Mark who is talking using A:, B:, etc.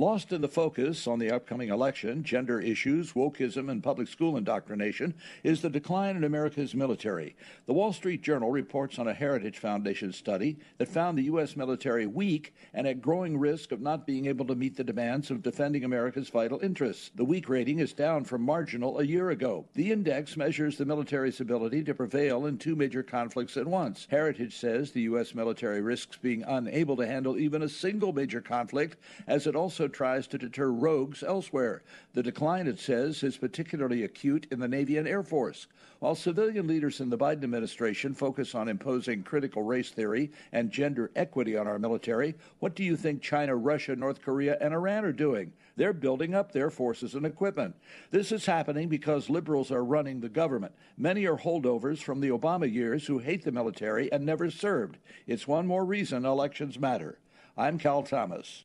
A: Lost in the focus on the upcoming election, gender issues, wokeism, and public school indoctrination is the decline in America's military. The Wall Street Journal reports on a Heritage Foundation study that found the U.S. military weak and at growing risk of not being able to meet the demands of defending America's vital interests. The weak rating is down from marginal a year ago. The index measures the military's ability to prevail in two major conflicts at once. Heritage says the U.S. military risks being unable to handle even a single major conflict as it also tries to deter rogues elsewhere. The decline, it says, is particularly acute in the Navy and Air Force. While civilian leaders in the Biden administration focus on imposing critical race theory and gender equity on our military, what do you think China, Russia, North Korea, and Iran are doing? They're building up their forces and equipment. This is happening because liberals are running the government. Many are holdovers from the Obama years who hate the military and never served. It's one more reason elections matter. I'm Cal Thomas.